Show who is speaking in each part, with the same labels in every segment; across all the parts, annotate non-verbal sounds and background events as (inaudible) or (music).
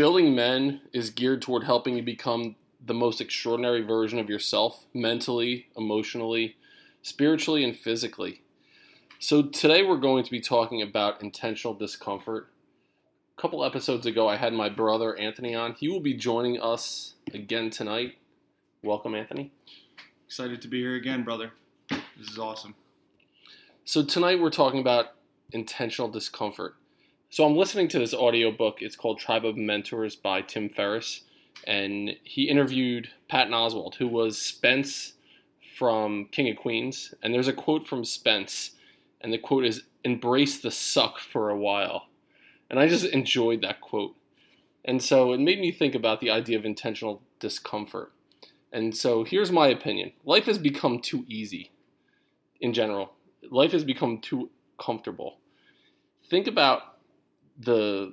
Speaker 1: Building Men is geared toward helping you become the most extraordinary version of yourself mentally, emotionally, spiritually, and physically. So, today we're going to be talking about intentional discomfort. A couple episodes ago, I had my brother Anthony on. He will be joining us again tonight. Welcome, Anthony.
Speaker 2: Excited to be here again, brother. This is awesome.
Speaker 1: So, tonight we're talking about intentional discomfort. So I'm listening to this audiobook. It's called Tribe of Mentors by Tim Ferriss. And he interviewed Patton Oswalt, who was Spence from King of Queens. And there's a quote from Spence, and the quote is Embrace the suck for a while. And I just enjoyed that quote. And so it made me think about the idea of intentional discomfort. And so here's my opinion life has become too easy in general, life has become too comfortable. Think about the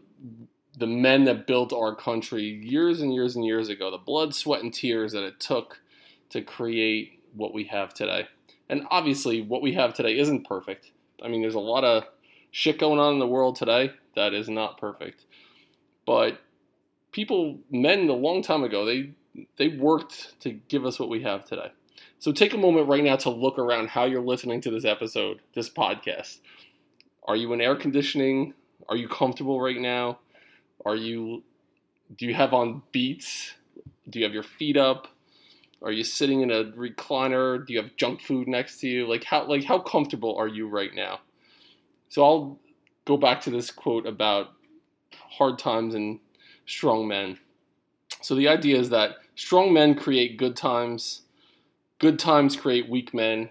Speaker 1: the men that built our country years and years and years ago, the blood, sweat, and tears that it took to create what we have today. And obviously, what we have today isn't perfect. I mean, there's a lot of shit going on in the world today that is not perfect. But people, men, a long time ago, they they worked to give us what we have today. So take a moment right now to look around how you're listening to this episode, this podcast. Are you in air conditioning? Are you comfortable right now? Are you do you have on beats? Do you have your feet up? Are you sitting in a recliner? Do you have junk food next to you? Like how like how comfortable are you right now? So I'll go back to this quote about hard times and strong men. So the idea is that strong men create good times, good times create weak men,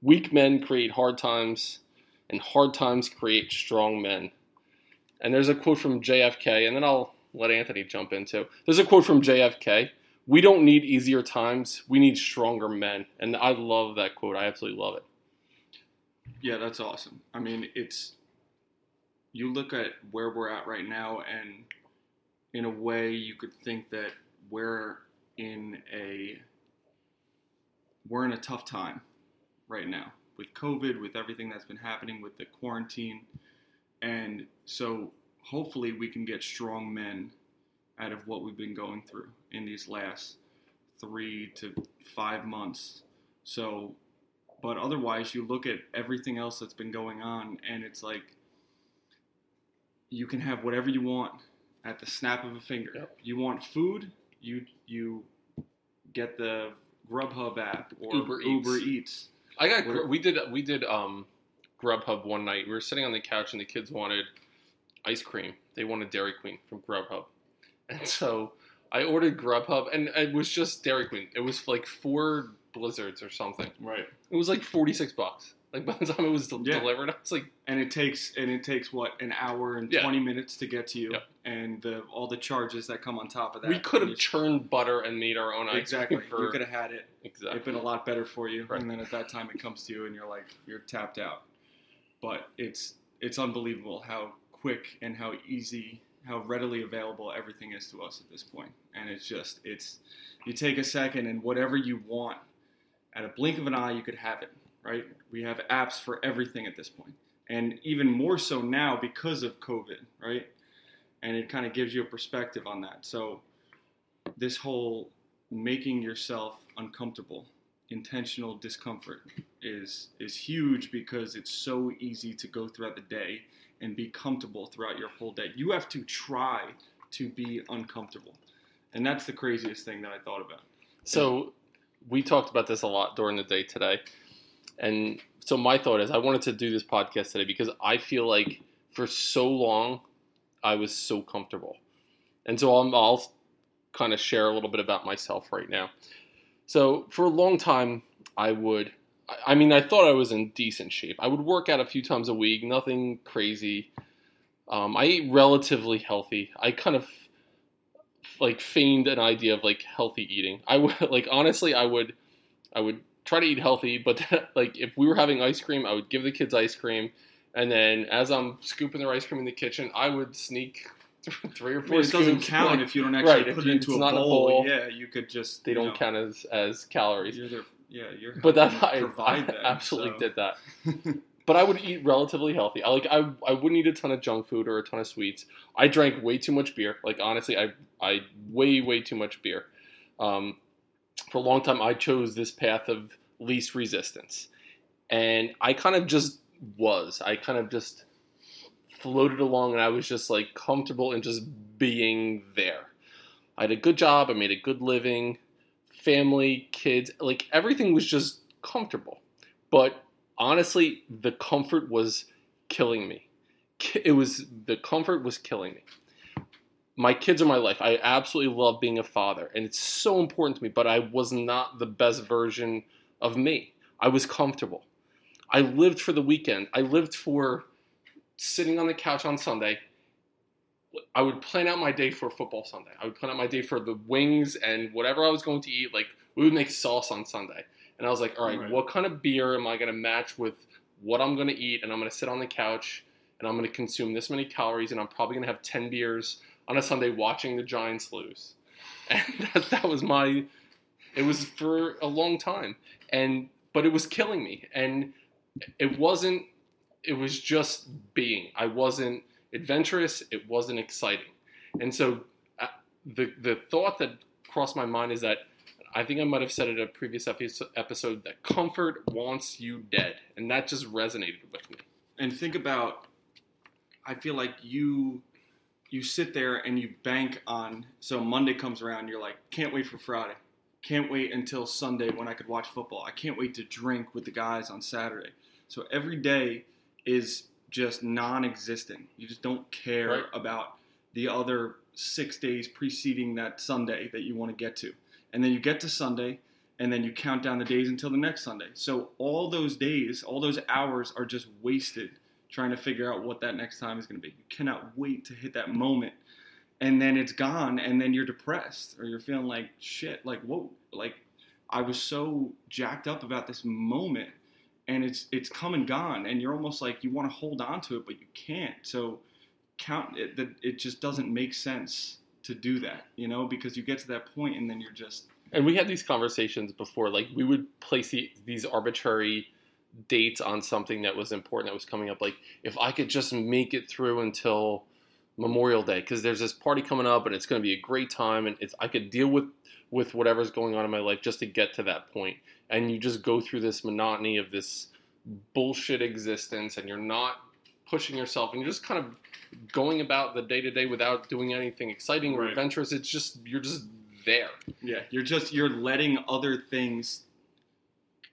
Speaker 1: weak men create hard times, and hard times create strong men. And there's a quote from JFK, and then I'll let Anthony jump into. There's a quote from JFK. We don't need easier times. We need stronger men. And I love that quote. I absolutely love it.
Speaker 2: Yeah, that's awesome. I mean, it's you look at where we're at right now, and in a way, you could think that we're in a we're in a tough time right now with COVID, with everything that's been happening with the quarantine. And so hopefully we can get strong men out of what we've been going through in these last three to five months. So, but otherwise, you look at everything else that's been going on, and it's like you can have whatever you want at the snap of a finger.
Speaker 1: Yep.
Speaker 2: You want food, you you get the Grubhub app or
Speaker 1: Uber
Speaker 2: Uber,
Speaker 1: Eats.
Speaker 2: Eats.
Speaker 1: I got
Speaker 2: What-
Speaker 1: we did we did um Grubhub one night. We were sitting on the couch and the kids wanted ice cream. They wanted Dairy Queen from Grubhub. And so I ordered Grubhub and it was just Dairy Queen. It was like four blizzards or something.
Speaker 2: Right.
Speaker 1: It was like 46 bucks. Like (laughs) by the time it was del-
Speaker 2: Yeah.
Speaker 1: delivered, I was like,
Speaker 2: and it takes and it takes what an hour and
Speaker 1: Yeah.
Speaker 2: 20 minutes to get to you and the, all the charges that come on top of that
Speaker 1: we could have churned butter and made our own ice
Speaker 2: exactly
Speaker 1: cream for
Speaker 2: you could have had it
Speaker 1: exactly.
Speaker 2: it'd been a lot better for you
Speaker 1: Right.
Speaker 2: and then at that time it comes to you and you're like you're tapped out but it's it's unbelievable how quick and how easy how readily available everything is to us at this point. and it's just it's you take a second and whatever you want at a blink of an eye you could have it right? We have apps for everything at this point. And even more so now because of covid right? And it kind of gives you a perspective on that. So this whole making yourself uncomfortable intentional discomfort is is huge because it's so easy to go throughout the day and be comfortable throughout your whole day you have to try to be uncomfortable and that's the craziest thing that i thought about
Speaker 1: So we talked about this a lot during the day today. And so my thought is I wanted to do this podcast today because I feel like for so long I was so comfortable. And so I'll, I'll kind of share a little bit about myself right now. So for a long time I would I- I mean I thought I was in decent shape. I would work out a few times a week, nothing crazy. Um, I ate relatively healthy. I kind of like feigned an idea of like healthy eating. I would (laughs) like honestly, I would, I would try to eat healthy, but (laughs) like if we were having ice cream, I would give the kids ice cream, and then as I'm scooping their ice cream in the kitchen, I would sneak (laughs) three or
Speaker 2: I
Speaker 1: four.
Speaker 2: mean, it doesn't count
Speaker 1: like,
Speaker 2: if you don't actually
Speaker 1: right,
Speaker 2: put it into
Speaker 1: it's
Speaker 2: a
Speaker 1: not in a
Speaker 2: bowl.
Speaker 1: bowl.
Speaker 2: Yeah, you could just
Speaker 1: they don't
Speaker 2: know,
Speaker 1: count as as calories.
Speaker 2: Yeah, you're
Speaker 1: But that I,
Speaker 2: provide
Speaker 1: I absolutely
Speaker 2: so.
Speaker 1: did that. (laughs) but I would eat relatively healthy. I like I I wouldn't eat a ton of junk food or a ton of sweets. I drank way too much beer. Like honestly, I I way way too much beer. Um, for a long time, I chose this path of least resistance, and I kind of just was. I kind of just floated along, and I was just like comfortable in just being there. I had a good job. I made a good living, family, kids, like everything was just comfortable. But honestly, the comfort was killing me. It was the comfort was killing me. My kids are my life. I absolutely love being a father, and it's so important to me. But I was not the best version of me. I was comfortable. I lived for the weekend. I lived for sitting on the couch on Sunday. I would plan out my day for football Sunday. I would plan out my day for the wings and whatever I was going to eat. Like we would make sauce on Sunday. And I was like, all right,
Speaker 2: Right.
Speaker 1: what kind of beer am I going to match with what I'm going to eat? And I'm going to sit on the couch and I'm going to consume this many calories and I'm probably going to have 10 beers on a Sunday watching the Giants lose. (laughs) And that, that was my, it was for a long time. And, but it was killing me. And it wasn't, it was just being. I wasn't adventurous. It wasn't exciting. And so uh, the, the thought that crossed my mind is that I think I might have said it in a previous episode that comfort wants you dead, and that just resonated with me.
Speaker 2: and think about i feel like you you sit there and you bank on so monday comes around you're like can't wait for friday can't wait until sunday when i could watch football i can't wait to drink with the guys on saturday so every day is just non-existent you just don't care
Speaker 1: Right.
Speaker 2: about the other six days preceding that sunday that you want to get to and then you get to sunday and then you count down the days until the next sunday so all those days all those hours are just wasted trying to figure out what that next time is going to be. You cannot wait to hit that moment, and then it's gone, and then you're depressed or you're feeling like shit. Like whoa, like I was so jacked up about this moment, and it's it's come and gone, and you're almost like you want to hold on to it, but you can't. So count it. That it just doesn't make sense to do that, you know, because you get to that point, and then you're just
Speaker 1: And we had these conversations before, like we would place the, these arbitrary dates on something that was important that was coming up. Like if I could just make it through until Memorial Day, because there's this party coming up and it's going to be a great time, and it's I could deal with with whatever's going on in my life just to get to that point. And you just go through this monotony of this bullshit existence, and you're not pushing yourself, and you're just kind of going about the day to day without doing anything exciting or
Speaker 2: Right.
Speaker 1: adventurous. It's just you're just there.
Speaker 2: Yeah, you're just you're letting other things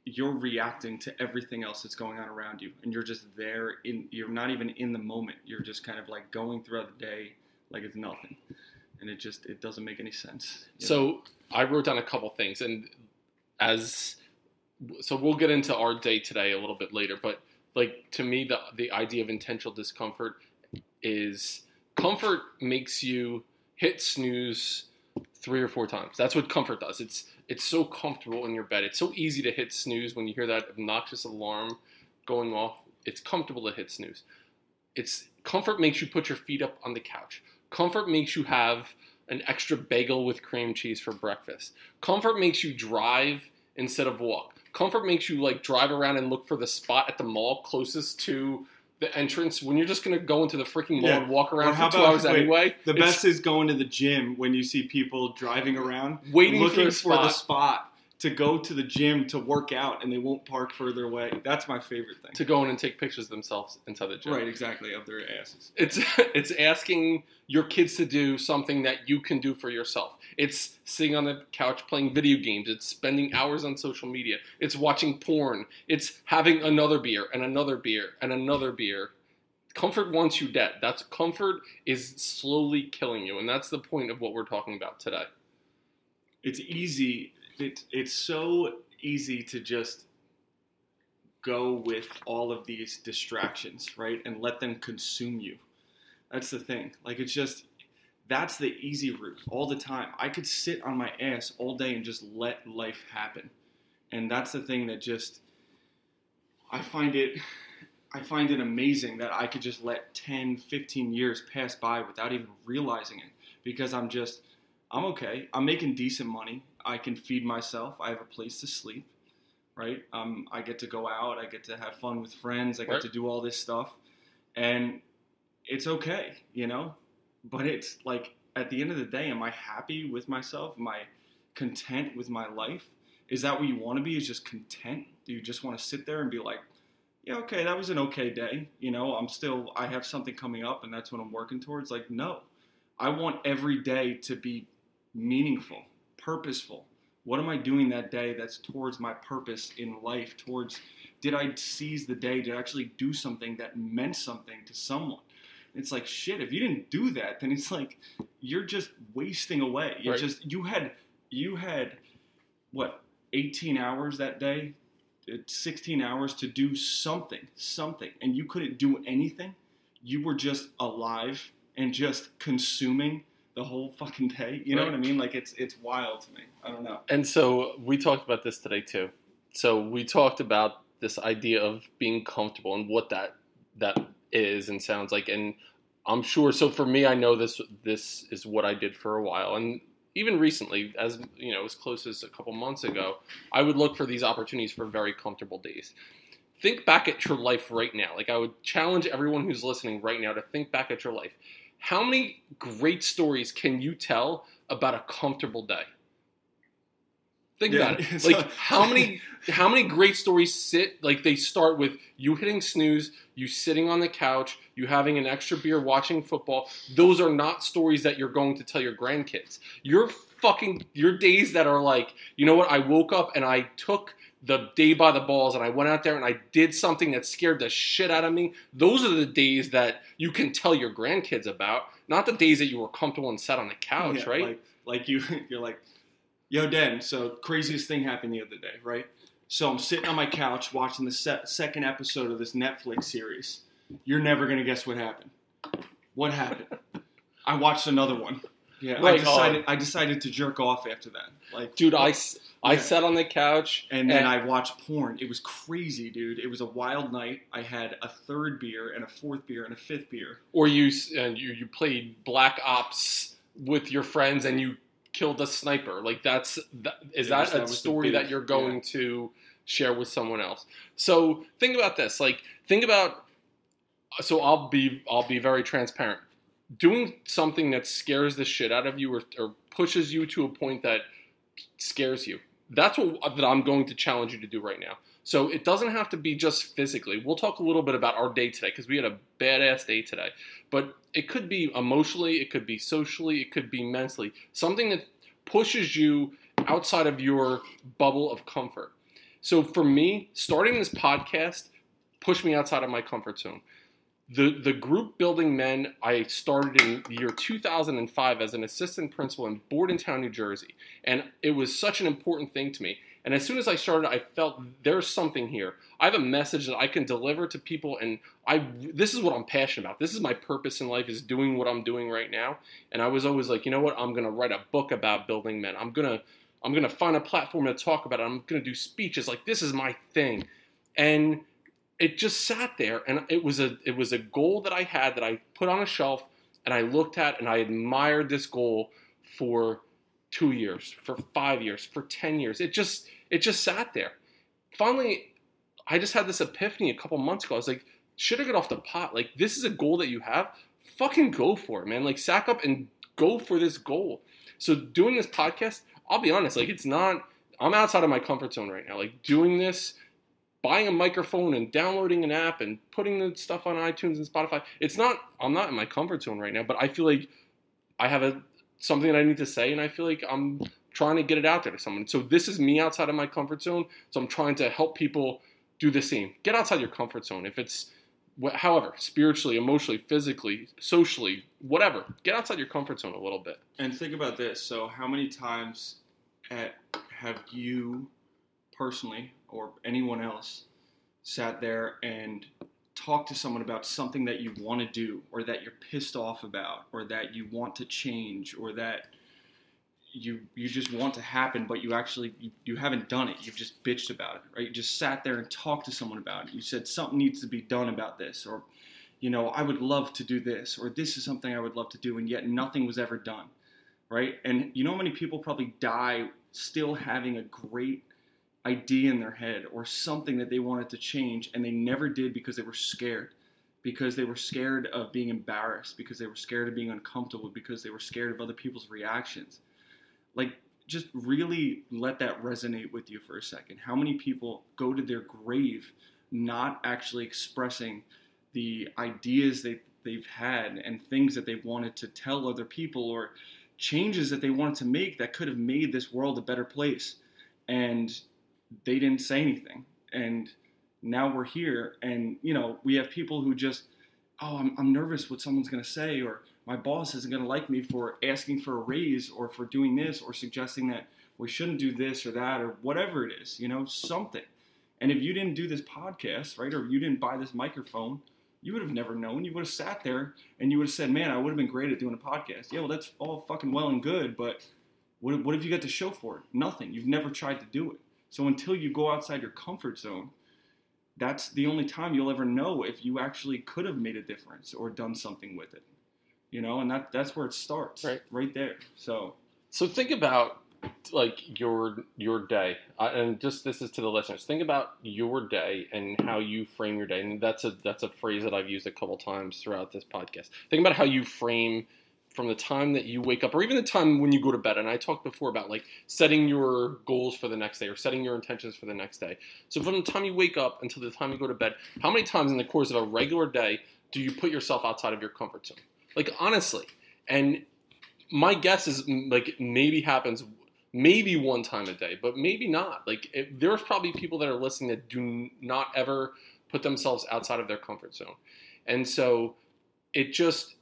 Speaker 2: you're reacting to everything else that's going on around you and you're just there in you're not even in the moment. You're just kind of like going throughout the day like it's nothing. And it just it doesn't make any sense. So, know?
Speaker 1: I wrote down a couple things, and as so we'll get into our day today a little bit later. But like to me, the the idea of intentional discomfort is comfort makes you hit snooze three or four times. That's what comfort does. It's it's so comfortable in your bed. It's so easy to hit snooze when you hear that obnoxious alarm going off. It's comfortable to hit snooze. It's comfort makes you put your feet up on the couch. Comfort makes you have an extra bagel with cream cheese for breakfast. Comfort makes you drive instead of walk. Comfort makes you like drive around and look for the spot at the mall closest to the entrance when you're just gonna go into the freaking mall
Speaker 2: Yeah.
Speaker 1: and walk around for two
Speaker 2: about-
Speaker 1: hours
Speaker 2: wait,
Speaker 1: anyway.
Speaker 2: the best is going to the gym when you see people driving around
Speaker 1: waiting
Speaker 2: looking
Speaker 1: for,
Speaker 2: for the
Speaker 1: spot
Speaker 2: to go to the gym to work out and they won't park further away. That's my favorite thing.
Speaker 1: to go in and take pictures of themselves inside the gym.
Speaker 2: Right, exactly, of their asses.
Speaker 1: It's (laughs) it's asking your kids to do something that you can do for yourself. It's sitting on the couch playing video games. It's spending hours on social media. It's watching porn. It's having another beer and another beer and another beer. Comfort wants you dead. That's comfort is slowly killing you, and that's the point of what we're talking about today.
Speaker 2: it's easy. It, it's so easy to just go with all of these distractions, right? And let them consume you. That's the thing. Like, it's just, that's the easy route all the time. I could sit on my ass all day and just let life happen. And that's the thing that just, I find it. I find it amazing that I could just let 10, 15 years pass by without even realizing it because I'm just, I'm okay. I'm making decent money. I can feed myself. I have a place to sleep, right? Um, I get to go out, I get to have fun with friends, I get
Speaker 1: Right.
Speaker 2: to do all this stuff, and it's okay, you know. But it's like at the end of the day, am I happy with myself? Am I content with my life? Is that what you want to be? Is just content? Do you just want to sit there and be like, yeah, okay, that was an okay day. You know, I'm still, I have something coming up, and that's what I'm working towards. Like, no, I want every day to be meaningful, purposeful. What am I doing that day that's towards my purpose in life? Towards, did I seize the day to actually do something that meant something to someone? It's like shit. If you didn't do that, then it's like you're just wasting away. You
Speaker 1: Right.
Speaker 2: just you had you had what 18 hours that day, uh, 16 hours to do something, something, and you couldn't do anything. You were just alive and just consuming the whole fucking day. You know
Speaker 1: Right.
Speaker 2: what I mean? Like it's it's wild to me. I don't know.
Speaker 1: And so we talked about this today too. So we talked about this idea of being comfortable and what that that is and sounds like. And I'm sure. So for me, I know this this is what I did for a while, and even recently, as you know, as close as a couple months ago, I would look for these opportunities for very comfortable days. Think back at your life right now. Like I would challenge everyone who's listening right now to think back at your life. How many great stories can you tell about a comfortable day? Think
Speaker 2: Yeah,
Speaker 1: about it. Like (laughs)
Speaker 2: like-
Speaker 1: how many how many great stories sit like they start with you hitting snooze, you sitting on the couch, you having an extra beer watching football. Those are not stories that you're going to tell your grandkids. Your fucking your days that are like, you know what, I woke up and I took the day by the balls and I went out there and I did something that scared the shit out of me. Those are the days that you can tell your grandkids about, not the days that you were comfortable and sat on the couch,
Speaker 2: Yeah,
Speaker 1: right?
Speaker 2: Like, like you, (laughs) you're like, yo, Dan. So craziest thing happened the other day, right? So I'm sitting on my couch watching the se- second episode of this Netflix series. You're never gonna guess what happened. What happened? I watched another one. Yeah, I decided. I decided to jerk off after that. Like,
Speaker 1: Dude, I
Speaker 2: Yeah.
Speaker 1: sat on the couch
Speaker 2: and then I watched porn. It was crazy, dude. It was a wild night. I had a third beer and a fourth beer and a fifth beer.
Speaker 1: or you and you you played Black Ops with your friends and you killed a sniper. Like that's that, is
Speaker 2: It
Speaker 1: that
Speaker 2: was-
Speaker 1: a story that you're going to share with someone else? So think about this. Like think about. So I'll be I'll be very transparent. Doing something that scares the shit out of you or, or pushes you to a point that scares you. That's what that I'm going to challenge you to do right now. So it doesn't have to be just physically. We'll talk a little bit about our day today because we had a badass day today. But it could be emotionally, it could be socially, it could be mentally. Something that pushes you outside of your bubble of comfort. So for me, starting this podcast pushed me outside of my comfort zone. The the group building men I started in the year 2005 as an assistant principal in Bordentown, New Jersey, and it was such an important thing to me. And as soon as I started, I felt there's something here. I have a message that I can deliver to people, and I this is what I'm passionate about. This is my purpose in life is doing what I'm doing right now. And I was always like, you know what? I'm gonna write a book about building men. I'm gonna I'm gonna find a platform to talk about it. I'm gonna do speeches. Like this is my thing, and it just sat there, and it was a it was a goal that I had that I put on a shelf, and I looked at, and I admired this goal for two years, for five years, for ten years. It just it just sat there. Finally, I just had this epiphany a couple months ago. I was like, should I get off the pot? Like this is a goal that you have. Fucking go for it, man. Like sack up and go for this goal. So doing this podcast, I'll be honest, like it's not. I'm outside of my comfort zone right now. Like doing this, buying a microphone and downloading an app and putting the stuff on iTunes and Spotify. It's not. I'm not in my comfort zone right now, but I feel like I have a something that I need to say, and I feel like I'm trying to get it out there to someone. So this is me outside of my comfort zone. So I'm trying to help people do the same. Get outside your comfort zone. If it's however spiritually, emotionally, physically, socially, whatever, get outside your comfort zone a little bit.
Speaker 2: And think about this. So, how many times have you personally or anyone else sat there and talked to someone about something that you want to do or that you're pissed off about or that you want to change or that you you just want to happen but you actually you, you haven't done it. You've just bitched about it right? You just sat there and talked to someone about it. You said something needs to be done about this or you know i would love to do this or this is something i would love to do and yet nothing was ever done right? And you know how many people probably die still having a great idea in their head or something that they wanted to change and they never did because they were scared. Because they were scared of being embarrassed because they were scared of being uncomfortable because they were scared of other people's reactions. Like just really let that resonate with you for a second. How many people go to their grave not actually expressing the ideas they, they've had and things that they wanted to tell other people or changes that they wanted to make that could have made this world a better place? And they didn't say anything. And now we're here, and you know, we have people who just, oh, I'm, I'm nervous what someone's going to say, or my boss isn't going to like me for asking for a raise, or for doing this, or suggesting that we shouldn't do this or that, or whatever it is, you know, something. And if you didn't do this podcast, right, or you didn't buy this microphone, you would have never known. You would have sat there and you would have said, "Man, I would have been great at doing a podcast." Yeah, well, that's all fucking well and good, but what, what have you got to show for it? Nothing. You've never tried to do it. So until you go outside your comfort zone, that's the only time you'll ever know if you actually could have made a difference or done something with it. You know, and that that's where it starts.
Speaker 1: Right.
Speaker 2: Right there. So
Speaker 1: So think about like your your day, uh, and just this is to the listeners. Think about your day and how you frame your day, and that's a that's a phrase that I've used a couple times throughout this podcast. Think about how you frame from the time that you wake up, or even the time when you go to bed. And I talked before about like setting your goals for the next day or setting your intentions for the next day. So from the time you wake up until the time you go to bed, how many times in the course of a regular day do you put yourself outside of your comfort zone? Like honestly, and my guess is like maybe happens maybe one time a day, but maybe not. Like there's probably people that are listening that do not ever put themselves outside of their comfort zone, and so it just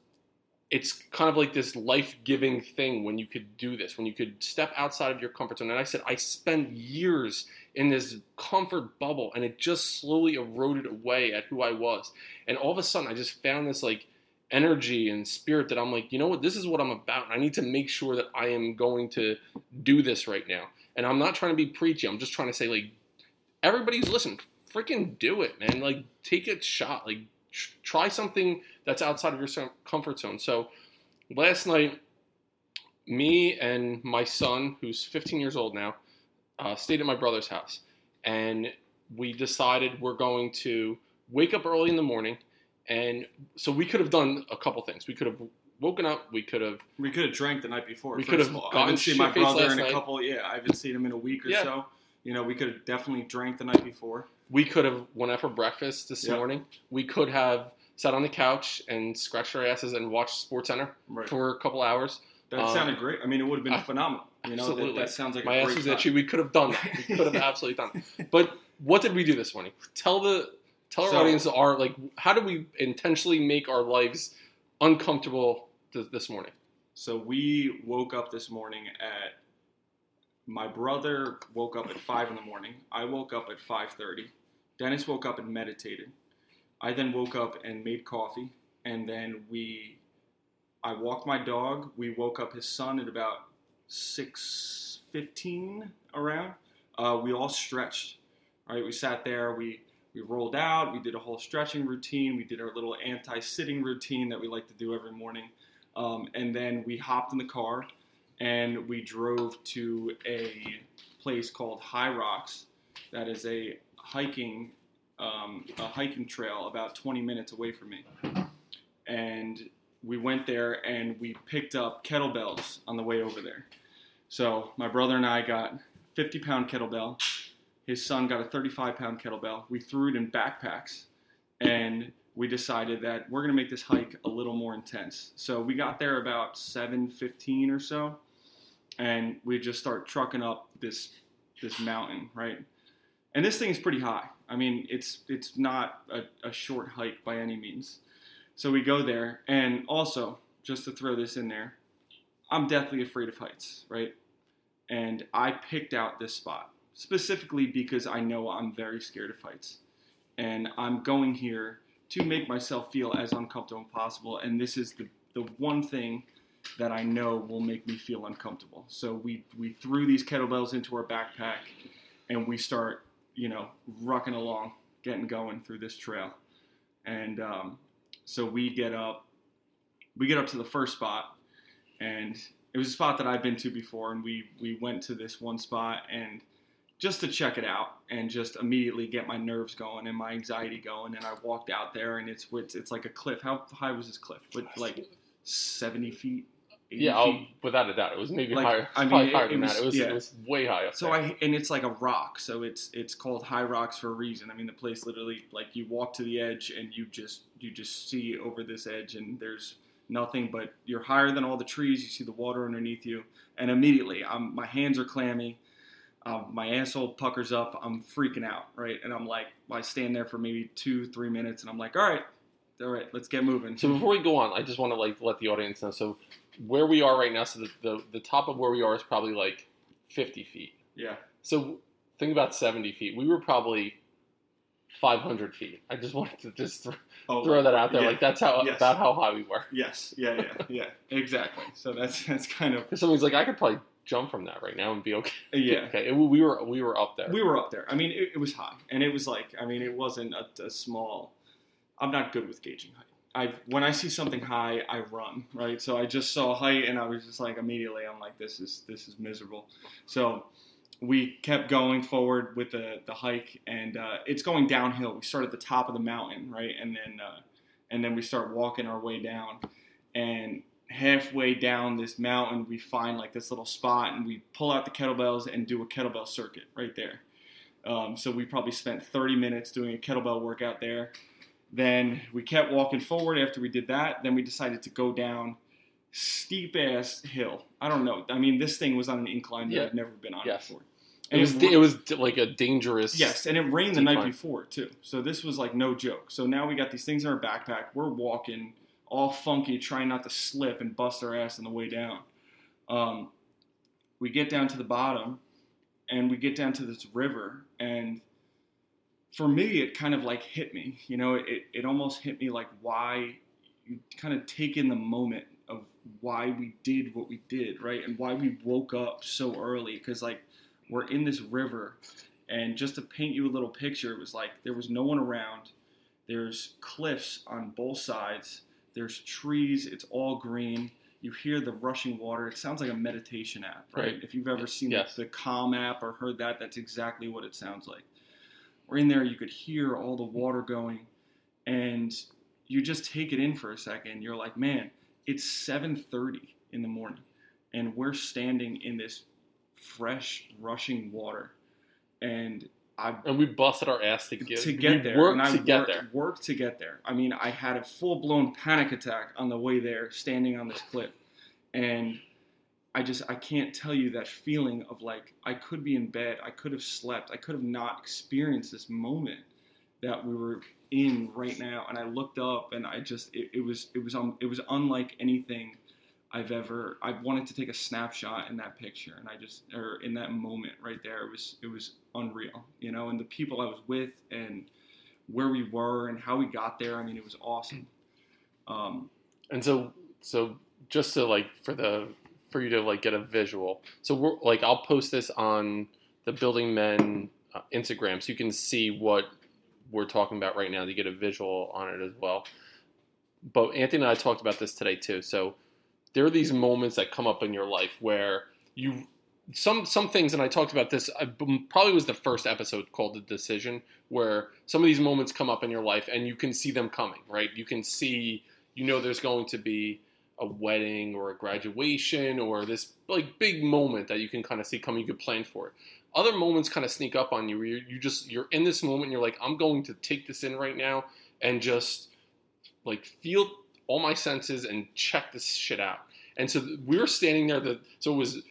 Speaker 1: it's kind of like this life-giving thing when you could do this, when you could step outside of your comfort zone. And I said I spent years in this comfort bubble, and it just slowly eroded away at who I was. And all of a sudden, I just found this like energy and spirit that I'm like, you know what, this is what I'm about. I need to make sure that I am going to do this right now. And I'm not trying to be preachy. I'm just trying to say, like, everybody's listen, freaking do it, man. Like, take a shot. Like, tr- try something that's outside of your comfort zone. So, last night, me and my son, who's 15 years old now, uh, stayed at my brother's house. And we decided we're going to wake up early in the morning. And so we could have done a couple things. We could have woken up. We could have
Speaker 2: we could have drank the night before.
Speaker 1: We could have
Speaker 2: of all. I
Speaker 1: gotten
Speaker 2: haven't seen my brother in a
Speaker 1: night.
Speaker 2: couple. Yeah, I haven't seen him in a week or
Speaker 1: Yeah.
Speaker 2: so. You know, we could have definitely drank the night before.
Speaker 1: we could have went out for breakfast this
Speaker 2: Yep.
Speaker 1: morning. We could have sat on the couch and scratched our asses and watched Sports Center
Speaker 2: Right.
Speaker 1: for a couple hours.
Speaker 2: That
Speaker 1: Um,
Speaker 2: sounded great. I mean, it would have been
Speaker 1: I-
Speaker 2: phenomenal. You know, that,
Speaker 1: Absolutely.
Speaker 2: that sounds like
Speaker 1: My
Speaker 2: a
Speaker 1: ass
Speaker 2: great
Speaker 1: was itchy. We could have done that. We could have (laughs) absolutely done. It. But what did we do this morning? Tell the tell our
Speaker 2: So-
Speaker 1: audience our like how do we intentionally make our lives uncomfortable th- this morning?
Speaker 2: So we woke up this morning at. My brother woke up at five in the morning. I woke up at five thirty. Dennis woke up and meditated. I then woke up and made coffee, and then we. I walked my dog. We woke up his son at about six fifteen around. Uh, we all stretched. Right, we sat there. We we rolled out. We did a whole stretching routine. We did our little anti-sitting routine that we like to do every morning. Um, and then we hopped in the car and we drove to a place called High Rocks. That is a hiking um, a hiking trail about 20 minutes away from me. And we went there and we picked up kettlebells on the way over there. So my brother and I got 50 pound kettlebell. His son got a 35 pound kettlebell. We threw it in backpacks and we decided that we're going to make this hike a little more intense. So we got there about 7:15 or so and we just start trucking up this this mountain, right? And this thing is pretty high. I mean, it's it's not a, a short hike by any means. So we go there, and also just to throw this in there, I'm deathly afraid of heights, right? And I picked out this spot specifically because I know I'm very scared of heights, and I'm going here to make myself feel as uncomfortable as possible. And this is the the one thing that I know will make me feel uncomfortable. So we we threw these kettlebells into our backpack, and we start you know rucking along, getting going through this trail, and um, so we get up, we get up to the first spot, and it was a spot that I've been to before, and we we went to this one spot, and just to check it out and just immediately get my nerves going and my anxiety going. And I walked out there, and it's it's, it's like a cliff. How high was this cliff? With like seventy feet. 80
Speaker 1: Yeah,
Speaker 2: feet?
Speaker 1: without a doubt, it was maybe
Speaker 2: Like,
Speaker 1: higher.
Speaker 2: I mean, it-
Speaker 1: higher
Speaker 2: it was-
Speaker 1: that. It was
Speaker 2: yeah.
Speaker 1: it was way high up
Speaker 2: So
Speaker 1: there.
Speaker 2: I and it's like a rock, so it's it's called High Rocks for a reason. I mean, the place literally like you walk to the edge and you just you just see over this edge and there's nothing but you're higher than all the trees. You see the water underneath you, and immediately I'm my hands are clammy, um, my asshole puckers up. I'm freaking out, right? And I'm like, I stand there for maybe two three minutes, and I'm like, all right, all right, let's get moving.
Speaker 1: So before we go on, I just want to like let the audience know. So where we are right now, so the, the the top of where we are is probably like 50 feet.
Speaker 2: yeah,
Speaker 1: So think about 70 feet. We were probably 500 feet. I just wanted to just th-
Speaker 2: oh,
Speaker 1: throw that out there.
Speaker 2: yeah.
Speaker 1: Like that's how
Speaker 2: Yes.
Speaker 1: about how high we were.
Speaker 2: Yes, yeah, yeah, yeah, exactly. So that's that's kind of
Speaker 1: somebody's like, I could probably jump from that right now and be okay.
Speaker 2: Uh, yeah. (laughs)
Speaker 1: Okay, it, we were we were up there.
Speaker 2: We were up there. I mean, it, it was high, and it was like, I mean, it wasn't a, a small. I'm not good with gauging height. I when I see something high, I run right. So I just saw height, and I was just like immediately, I'm like, this is this is miserable. So we kept going forward with the the hike, and uh, it's going downhill. We start at the top of the mountain, right, and then uh, and then we start walking our way down, and halfway down this mountain, we find like this little spot, and we pull out the kettlebells and do a kettlebell circuit right there. Um, so we probably spent 30 minutes doing a kettlebell workout there. Then we kept walking forward after we did that. Then we decided to go down steep ass hill. I don't know. I mean, this thing was on an incline that
Speaker 1: Yeah.
Speaker 2: I've never been on
Speaker 1: Yes.
Speaker 2: before.
Speaker 1: it was
Speaker 2: ra-
Speaker 1: it was like a dangerous.
Speaker 2: Yes, and it rained the night before too. So this was like no joke. So now we got these things in our backpack. We're walking all funky, trying not to slip and bust our ass on the way down. Um, we get down to the bottom, and we get down to this river, and for me, it kind of like hit me. You know, it it almost hit me like why you kind of take in the moment of why we did what we did, right, and why we woke up so early because like we're in this river and just to paint you a little picture, it was like there was no one around. There's cliffs on both sides. There's trees. It's all green. You hear the rushing water. It sounds like a meditation app, right?
Speaker 1: Right.
Speaker 2: If you've ever seen
Speaker 1: Yes.
Speaker 2: the Calm app or heard that, that's exactly what it sounds like. We're in there. You could hear all the water going, and you just take it in for a second. You're like, man, it's 7:30 in the morning, and we're standing in this fresh, rushing water, and I
Speaker 1: and we busted our ass to get
Speaker 2: to get there,
Speaker 1: Worked
Speaker 2: and I
Speaker 1: to get
Speaker 2: worked,
Speaker 1: there.
Speaker 2: worked to get there. I mean, I had a full blown panic attack on the way there, standing on this cliff, and I just I can't tell you that feeling of like I could be in bed, I could have slept, I could have not experienced this moment that we were in right now, and I looked up and I just it, it was it was um, it was unlike anything I've ever I wanted to take a snapshot in that picture. And I just or in that moment right there it was it was unreal you know? And the people I was with and where we were and how we got there I mean it was awesome. Um,
Speaker 1: And so, so just to like for the for you to like get a visual. So we're like I'll post this on the Building Men uh, Instagram, so you can see what we're talking about right now to get a visual on it as well. But Anthony and I talked about this today too. So there are these moments that come up in your life where you some some things, and I talked about this. I probably was the first episode called "The Decision," where some of these moments come up in your life, and you can see them coming. Right? You can see, you know, there's going to be a wedding or a graduation or this like big moment that you can kind of see coming. You could plan for it. Other moments kind of sneak up on you. Where you you just you're in this moment. And you're like, I'm going to take this in right now and just like feel all my senses and check this shit out. And so we were standing there. That so it was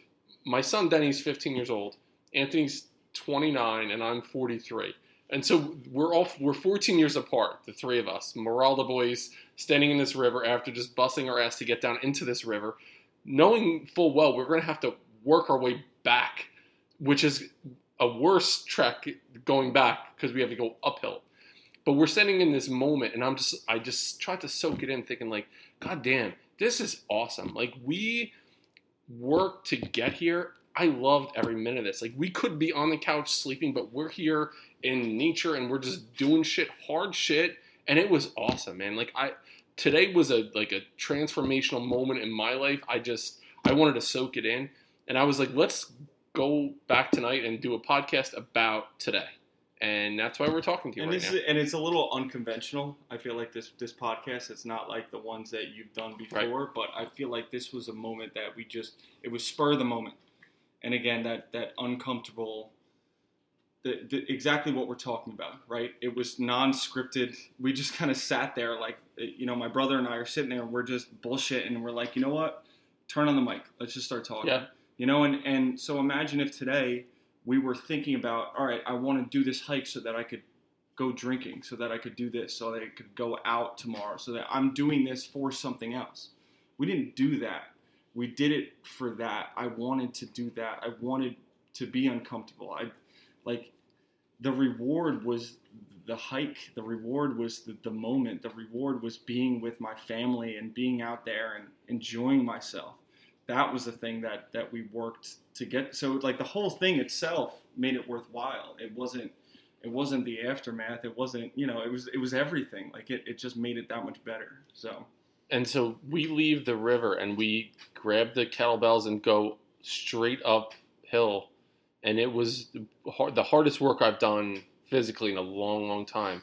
Speaker 1: my son Denny's 15 years old, Anthony's 29, and I'm 43. And so we're all we're 14 years apart, the three of us, Moralda boys, standing in this river after just busting our ass to get down into this river, knowing full well we're going to have to work our way back, which is a worse trek going back because we have to go uphill. But we're standing in this moment, and I'm just I just tried to soak it in, thinking like, God damn, this is awesome. Like we worked to get here. I loved every minute of this. Like we could be on the couch sleeping, but we're here in nature and we're just doing shit, hard shit, and it was awesome, man. Like I today was a like a transformational moment in my life. I just I wanted to soak it in, and I was like, let's go back tonight and do a podcast about today. And that's why we're talking to you
Speaker 2: and
Speaker 1: right
Speaker 2: this
Speaker 1: now.
Speaker 2: is, and it's a little unconventional. I feel like this this podcast. It's not like the ones that you've done before, but I feel like this was a moment that we just it was spur of the moment. And again, that that uncomfortable. The, the, exactly what we're talking about, right? It was non-scripted. We just kind of sat there, like you know, my brother and I are sitting there, and we're just bullshitting, and we're like, you know what? Turn on the mic. Let's just start talking.
Speaker 1: Yeah.
Speaker 2: You know, and and so imagine if today we were thinking about, all right, I want to do this hike so that I could go drinking, so that I could do this, so that I could go out tomorrow, so that I'm doing this for something else. We didn't do that. We did it for that. I wanted to do that. I wanted to be uncomfortable. I like the reward was the hike. The reward was the, the moment. The reward was being with my family and being out there and enjoying myself. That was the thing that that we worked to get. So like the whole thing itself made it worthwhile. It wasn't it wasn't the aftermath. It wasn't you know it was it was everything. Like it, it just made it that much better. So
Speaker 1: And so we leave the river and we grab the kettlebells and go straight uphill. And it was the hardest work I've done physically in a long, long time.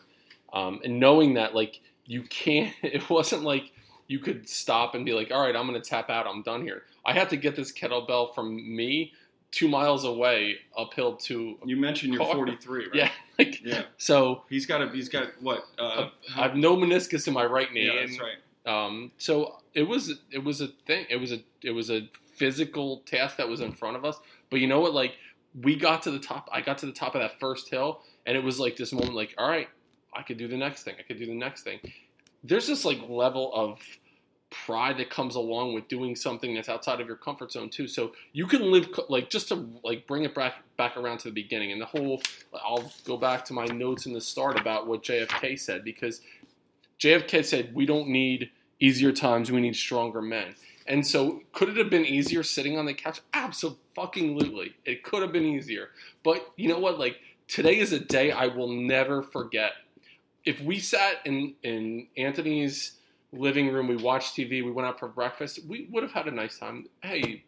Speaker 1: Um, and knowing that, like, you can't, (laughs) it wasn't like you could stop and be like, all right, I'm going to tap out. I'm done here. I had to get this kettlebell from me two miles away uphill to,
Speaker 2: you mentioned you're (laughs) 43, right?
Speaker 1: yeah. (laughs) Like,
Speaker 2: Yeah.
Speaker 1: so
Speaker 2: He's got a he's got what? Uh,
Speaker 1: I have no meniscus in my right knee.
Speaker 2: yeah,
Speaker 1: and
Speaker 2: that's right.
Speaker 1: Um, so it was it was a thing. It was a it was a physical task that was in front of us. But you know what? Like we got to the top. I got to the top of that first hill, and it was like this moment. Like, all right, I could do the next thing. I could do the next thing. There's this like level of pride that comes along with doing something that's outside of your comfort zone too. So you can live like just to like bring it back back around to the beginning and the whole. I'll go back to my notes in the start about what JFK said because JFK said we don't need easier times, we need stronger men. And so, could it have been easier sitting on the couch? Absolutely, it could have been easier. But you know what? Like today is a day I will never forget. If we sat in in Anthony's living room, we watched TV, we went out for breakfast, we would have had a nice time. Hey,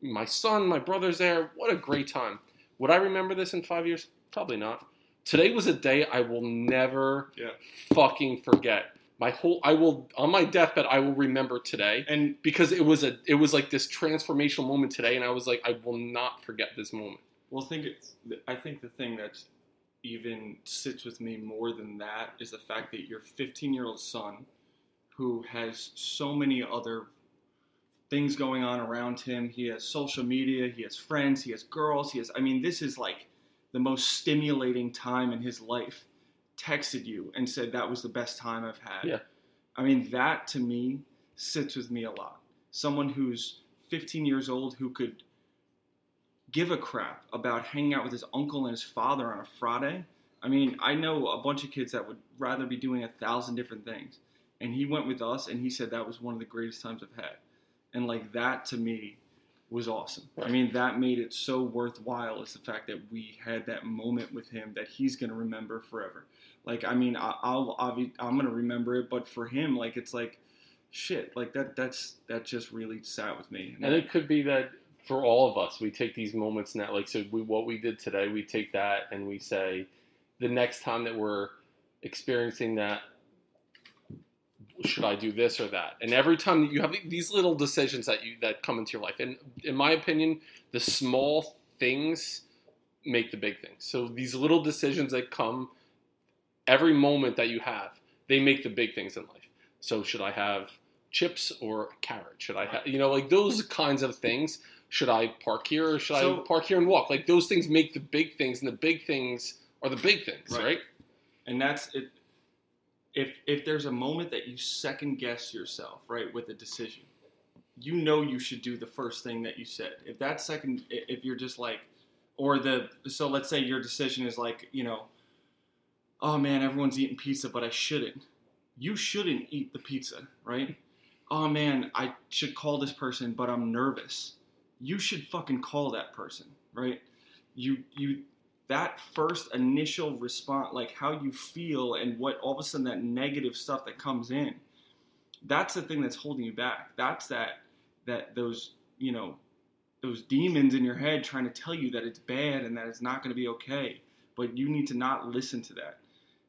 Speaker 1: my son, my brother's there. What a great time. Would I remember this in five years? Probably not. Today was a day I will never
Speaker 2: Yeah.
Speaker 1: fucking forget. My whole I will on my deathbed I will remember today
Speaker 2: And
Speaker 1: because it was a it was like this transformational moment today and I was like I will not forget this moment.
Speaker 2: Well, I think it's. I think the thing that even sits with me more than that is the fact that your 15 year old son, who has so many other things going on around him, he has social media, he has friends, he has girls, he has. I mean, this is like the most stimulating time in his life. Texted you and said that was the best time I've had.
Speaker 1: Yeah.
Speaker 2: I mean, that to me sits with me a lot. Someone who's 15 years old who could give a crap about hanging out with his uncle and his father on a Friday. I mean, I know a bunch of kids that would rather be doing a thousand different things. And he went with us and he said that was one of the greatest times I've had. And like that to me was awesome. I mean, that made it so worthwhile is the fact that we had that moment with him that he's going to remember forever. Like, I mean, I- I'll, obvi- I'm going to remember it, but for him, like, it's like, shit, like that, that's, that just really sat with me.
Speaker 1: And it could be that for all of us, we take these moments now, like so, we what we did today, we take that and we say, the next time that we're experiencing that, should I do this or that? And every time that you have these little decisions that you that come into your life, and in my opinion, the small things make the big things. So these little decisions that come every moment that you have, they make the big things in life. So should I have chips or a carrot? Should I have, you know, like those kinds of things? Should I park here or should
Speaker 2: So-
Speaker 1: I park here and walk? Like those things make the big things, and the big things are the big things,
Speaker 2: Right.
Speaker 1: right?
Speaker 2: and that's it if if there's a moment that you second guess yourself right with a decision you know you should do the first thing that you said. If that second if you're just like or the so let's say your decision is like you know oh man everyone's eating pizza but i shouldn't. You shouldn't eat the pizza right? Oh man i should call this person but i'm nervous. You should fucking call that person right? You you that first initial response, like how you feel and what all of a sudden that negative stuff that comes in, that's the thing that's holding you back. That's that that those you know those demons in your head trying to tell you that it's bad and that it's not going to be okay. But you need to not listen to that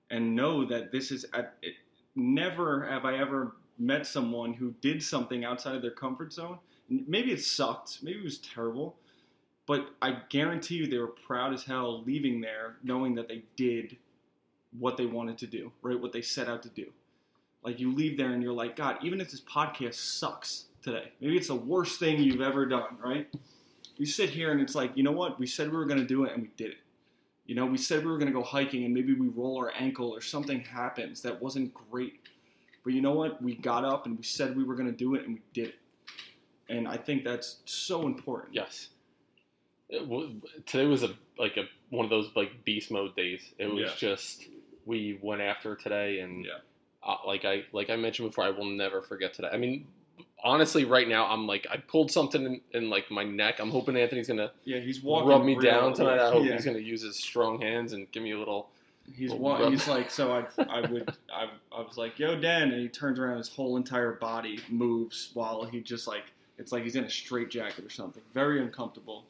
Speaker 2: and know that this is at, it, never have I ever met someone who did something outside of their comfort zone. Maybe it sucked, maybe it was terrible, but I guarantee you they were proud as hell leaving there knowing that they did what they wanted to do, right? What they set out to do. Like you leave there and you're like, God, even if this podcast sucks today, maybe it's the worst thing you've ever done, right? You sit here and it's like, you know what? We said we were going to do it and we did it. You know, we said we were going to go hiking and maybe we roll our ankle or something happens that wasn't great. But you know what? We got up and we said we were going to do it and we did it. And I think that's so important.
Speaker 1: Yes. Today was a like a one of those like beast mode days. It was
Speaker 2: Yeah.
Speaker 1: just we went after today, and
Speaker 2: Yeah.
Speaker 1: uh, like I like I mentioned before, I will never forget today. I mean, honestly, right now I'm like I pulled something in, in like my neck. I'm hoping Anthony's gonna
Speaker 2: Yeah, he's walking.
Speaker 1: rub me down tonight. I hope
Speaker 2: yeah.
Speaker 1: he's gonna use his strong hands and give me a little.
Speaker 2: He's wa- he's like so I I would I, I was like yo Dan and he turns around his whole entire body moves while he just like it's like he's in a straight jacket or something very uncomfortable.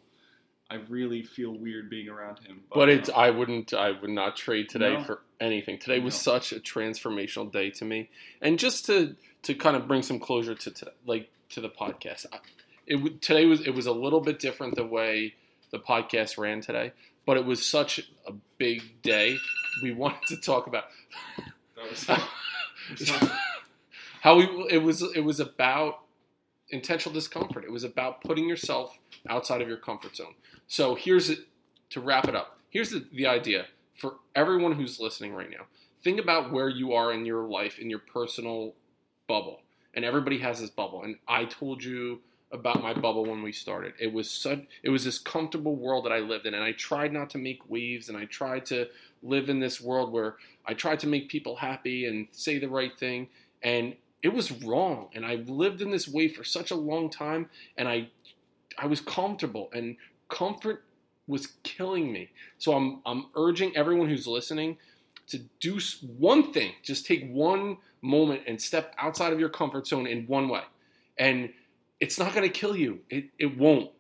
Speaker 2: I really feel weird being around him.
Speaker 1: But it's
Speaker 2: uh,
Speaker 1: I wouldn't I would not trade today
Speaker 2: No.
Speaker 1: for anything. Today was
Speaker 2: No.
Speaker 1: such a transformational day to me, and just to to kind of bring some closure to, to like to the podcast. I, it today was it was a little bit different the way the podcast ran today, but it was such a big day. We wanted to talk about
Speaker 2: that was, (laughs) (laughs)
Speaker 1: how we it was it was about intentional discomfort. It was about putting yourself outside of your comfort zone. So here's it to wrap it up. Here's the, the idea for everyone who's listening right now. Think about where you are in your life, in your personal bubble. And everybody has this bubble. And I told you about my bubble when we started. It was such it was this comfortable world that I lived in and I tried not to make waves and I tried to live in this world where I tried to make people happy and say the right thing and it was wrong and I lived in this way for such a long time and I I was comfortable and comfort was killing me. So I'm I'm urging everyone who's listening to do one thing. Just take one moment and step outside of your comfort zone in one way. And it's not going to kill you. It it won't.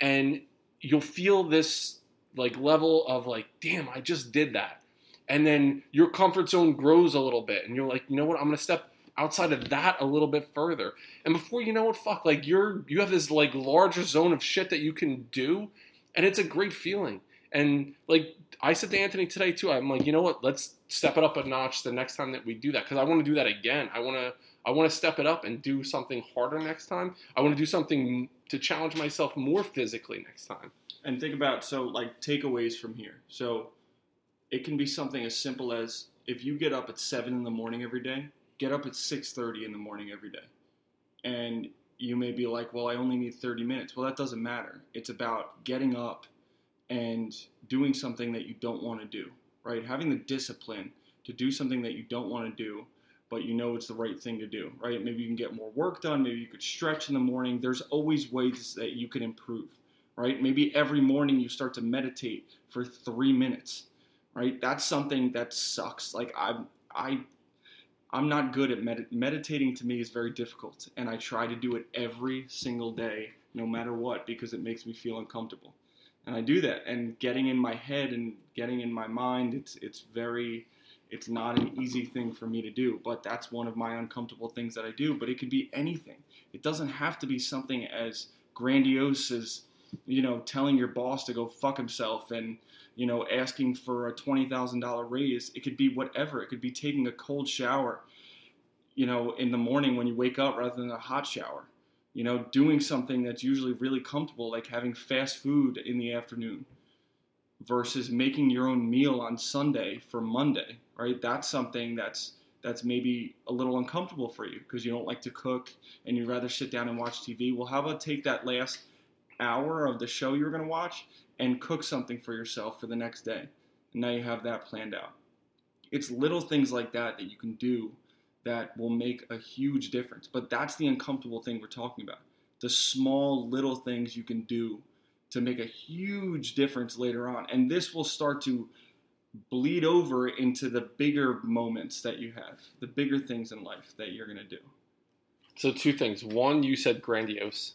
Speaker 1: And you'll feel this like level of like, damn, I just did that. And then your comfort zone grows a little bit and you're like, you know what? I'm going to step outside of that a little bit further. And before you know it, fuck, like you're you have this like larger zone of shit that you can do and it's a great feeling. And like I said to Anthony today too, I'm like, you know what? Let's step it up a notch the next time that we do that because I want to do that again. I want to I want to step it up and do something harder next time. I want to do something to challenge myself more physically next time.
Speaker 2: and think about so like takeaways from here. So it can be something as simple as if you get up at seven in the morning every day, get up at six thirty in the morning every day, and you may be like, well, I only need thirty minutes. Well, that doesn't matter. It's about getting up and doing something that you don't want to do. Right, having the discipline to do something that you don't want to do but you know it's the right thing to do, right? Maybe you can get more work done. Maybe you could stretch in the morning. There's always ways that you can improve, right? Maybe every morning you start to meditate for three minutes, right? That's something that sucks. Like I'm, I, I'm not good at med- meditating. To me, is very difficult, and I try to do it every single day, no matter what, because it makes me feel uncomfortable. And I do that, and getting in my head and getting in my mind, it's it's very it's not an easy thing for me to do, but that's one of my uncomfortable things that I do. But it could be anything. It doesn't have to be something as grandiose as, you know, telling your boss to go fuck himself and, you know, asking for a $20,000 raise. It could be whatever. It could be taking a cold shower, you know, in the morning when you wake up rather than a hot shower. You know, doing something that's usually really comfortable, like having fast food in the afternoon versus making your own meal on Sunday for Monday, right? That's something that's that's maybe a little uncomfortable for you because you don't like to cook and you'd rather sit down and watch TV. Well, how about take that last hour of the show you're going to watch and cook something for yourself for the next day? And now you have that planned out. It's little things like that that you can do that will make a huge difference. But that's the uncomfortable thing we're talking about. The small little things you can do to make a huge difference later on. And this will start to bleed over into the bigger moments that you have, the bigger things in life that you're going to do.
Speaker 1: So two things. One, you said grandiose.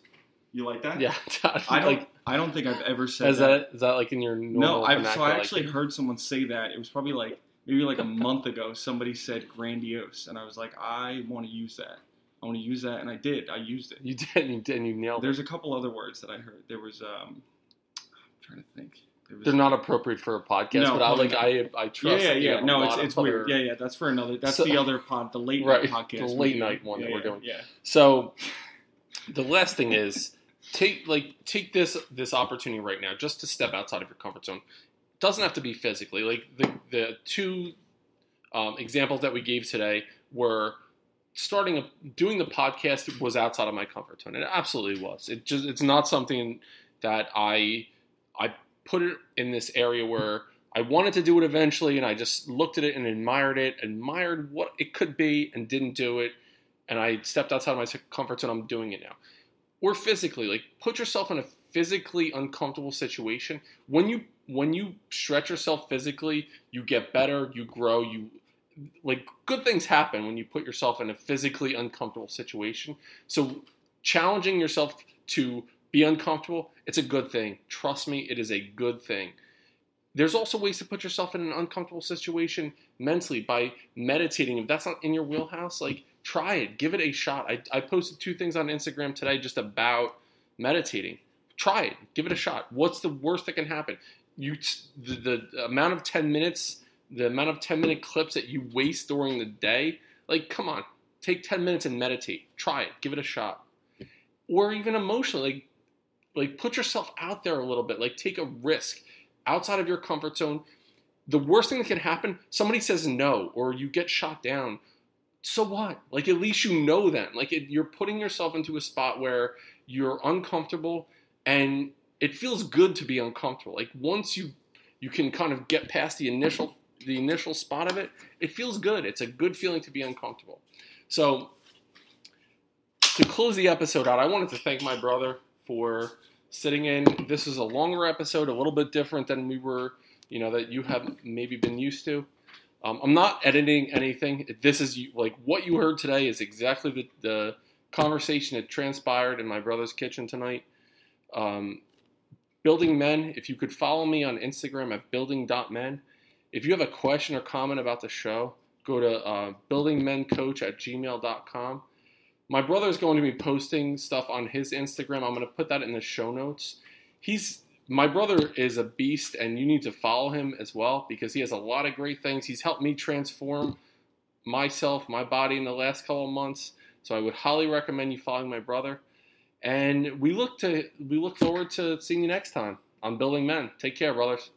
Speaker 2: You like that?
Speaker 1: Yeah, (laughs)
Speaker 2: I don't.
Speaker 1: like
Speaker 2: I don't think I've ever said
Speaker 1: is that is that like in your normal
Speaker 2: No, I've, so I
Speaker 1: like-
Speaker 2: actually heard someone say that. It was probably like maybe like a month ago. Somebody said grandiose, and I was like, I want to use that. I want to use that, and I did. I used it.
Speaker 1: you did and you did and you nailed it.
Speaker 2: There's a couple other words that I heard. There was um, I'm trying to think. Was,
Speaker 1: They're not appropriate for a podcast,
Speaker 2: No,
Speaker 1: but I like. I I
Speaker 2: Yeah,
Speaker 1: trust.
Speaker 2: yeah, yeah.
Speaker 1: a
Speaker 2: No, it's it's weird.
Speaker 1: other-
Speaker 2: Yeah, yeah. That's for another. That's
Speaker 1: So-
Speaker 2: the other pod, the late
Speaker 1: Right,
Speaker 2: night podcast.
Speaker 1: the late night one
Speaker 2: yeah,
Speaker 1: that we're doing.
Speaker 2: Yeah.
Speaker 1: So the last thing is take like take this this opportunity right now just to step outside of your comfort zone. Doesn't have to be physically. Like the the two um, examples that we gave today were starting a, doing the podcast was outside of my comfort zone. It absolutely was. It just it's not something that I I put it in this area where I wanted to do it eventually, and I just looked at it and admired it, admired what it could be, and didn't do it. And I stepped outside of my comfort zone. I'm doing it now. Or physically, like put yourself in a physically uncomfortable situation. When you when you stretch yourself physically, you get better, you grow, you like good things happen when you put yourself in a physically uncomfortable situation. So challenging yourself to be uncomfortable, it's a good thing. Trust me, it is a good thing. There's also ways to put yourself in an uncomfortable situation mentally by meditating. If that's not in your wheelhouse, like try it, give it a shot. I, I posted two things on Instagram today just about meditating. Try it, give it a shot. What's the worst that can happen? You the, the amount of 10 minutes, the amount of 10 minute clips that you waste during the day, like come on, take 10 minutes and meditate. Try it, give it a shot. Or even emotionally, like like put yourself out there a little bit, like take a risk outside of your comfort zone. The worst thing that can happen, somebody says no or you get shot down. So what? Like at least you know then. Like it, you're putting yourself into a spot where you're uncomfortable and it feels good to be uncomfortable. Like once you you can kind of get past the initial the initial spot of it, it feels good. It's a good feeling to be uncomfortable. So to close the episode out, I wanted to thank my brother for sitting in. This is a longer episode, a little bit different than we were, you know, that you have maybe been used to. Um, I'm not editing anything. This is like what you heard today is exactly the, the conversation that transpired in my brother's kitchen tonight. Um, building Men, if you could follow me on Instagram at building.men. If you have a question or comment about the show, go to uh, buildingmencoach at gmail.com. My brother is going to be posting stuff on his Instagram. I'm going to put that in the show notes. He's my brother is a beast, and you need to follow him as well because he has a lot of great things. He's helped me transform myself, my body in the last couple of months. So I would highly recommend you following my brother. And we look to we look forward to seeing you next time on Building Men. Take care, brothers.